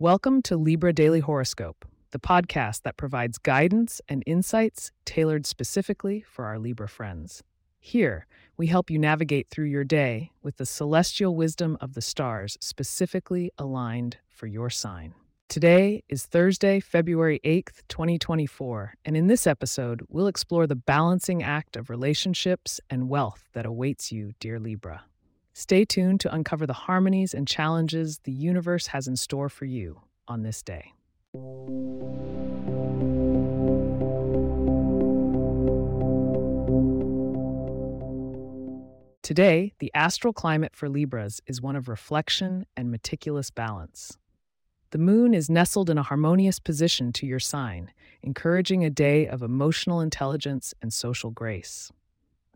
Welcome to Libra Daily Horoscope, the podcast that provides guidance and insights tailored specifically for our Libra friends. Here, we help you navigate through your day with the celestial wisdom of the stars specifically aligned for your sign. Today is Thursday, February 8th, 2024, and in this episode, we'll explore the balancing act of relationships and wealth that awaits you, dear Libra. Stay tuned to uncover the harmonies and challenges the universe has in store for you on this day. Today, the astral climate for Libras is one of reflection and meticulous balance. The moon is nestled in a harmonious position to your sign, encouraging a day of emotional intelligence and social grace.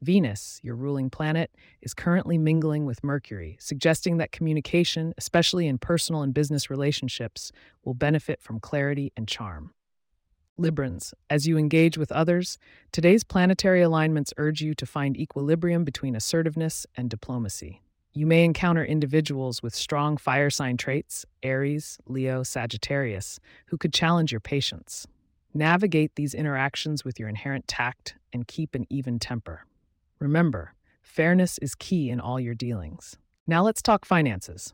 Venus, your ruling planet, is currently mingling with Mercury, suggesting that communication, especially in personal and business relationships, will benefit from clarity and charm. Librans, as you engage with others, today's planetary alignments urge you to find equilibrium between assertiveness and diplomacy. You may encounter individuals with strong fire sign traits, Aries, Leo, Sagittarius, who could challenge your patience. Navigate these interactions with your inherent tact and keep an even temper. Remember, fairness is key in all your dealings. Now let's talk finances.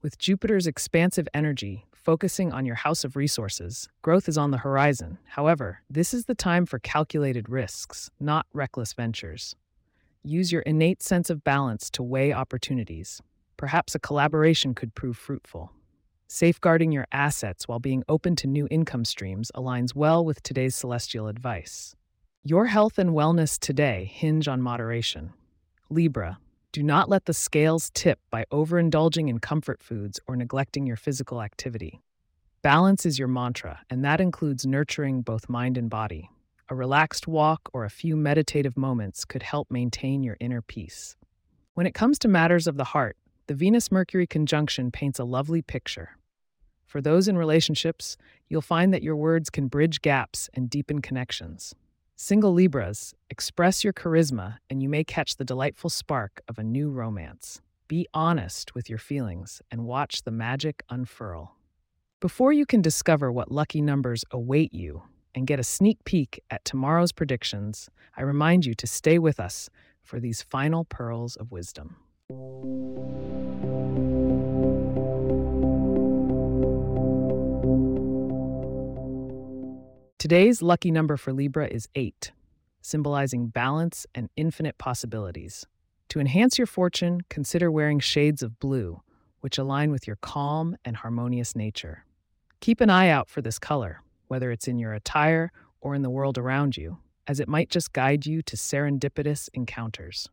With Jupiter's expansive energy focusing on your house of resources, growth is on the horizon. However, this is the time for calculated risks, not reckless ventures. Use your innate sense of balance to weigh opportunities. Perhaps a collaboration could prove fruitful. Safeguarding your assets while being open to new income streams aligns well with today's celestial advice. Your health and wellness today hinge on moderation. Libra, do not let the scales tip by overindulging in comfort foods or neglecting your physical activity. Balance is your mantra, and that includes nurturing both mind and body. A relaxed walk or a few meditative moments could help maintain your inner peace. When it comes to matters of the heart, the Venus Mercury conjunction paints a lovely picture. For those in relationships, you'll find that your words can bridge gaps and deepen connections. Single Libras, express your charisma and you may catch the delightful spark of a new romance. Be honest with your feelings and watch the magic unfurl. Before you can discover what lucky numbers await you, and get a sneak peek at tomorrow's predictions, I remind you to stay with us for these final pearls of wisdom. Today's lucky number for Libra is 8, symbolizing balance and infinite possibilities. To enhance your fortune, consider wearing shades of blue, which align with your calm and harmonious nature. Keep an eye out for this color whether it's in your attire or in the world around you, as it might just guide you to serendipitous encounters.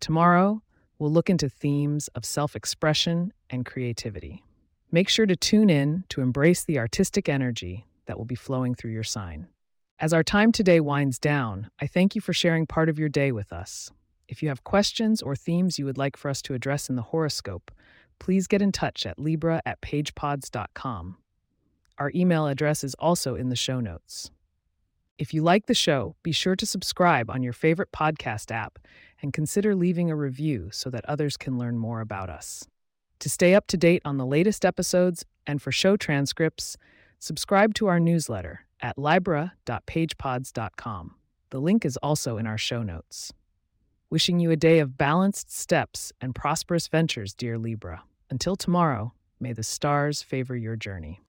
Tomorrow, we'll look into themes of self expression and creativity. Make sure to tune in to embrace the artistic energy that will be flowing through your sign. As our time today winds down, I thank you for sharing part of your day with us. If you have questions or themes you would like for us to address in the horoscope, please get in touch at libra at pagepods.com. Our email address is also in the show notes. If you like the show, be sure to subscribe on your favorite podcast app and consider leaving a review so that others can learn more about us. To stay up to date on the latest episodes and for show transcripts, subscribe to our newsletter at libra.pagepods.com. The link is also in our show notes. Wishing you a day of balanced steps and prosperous ventures, dear Libra. Until tomorrow, may the stars favor your journey.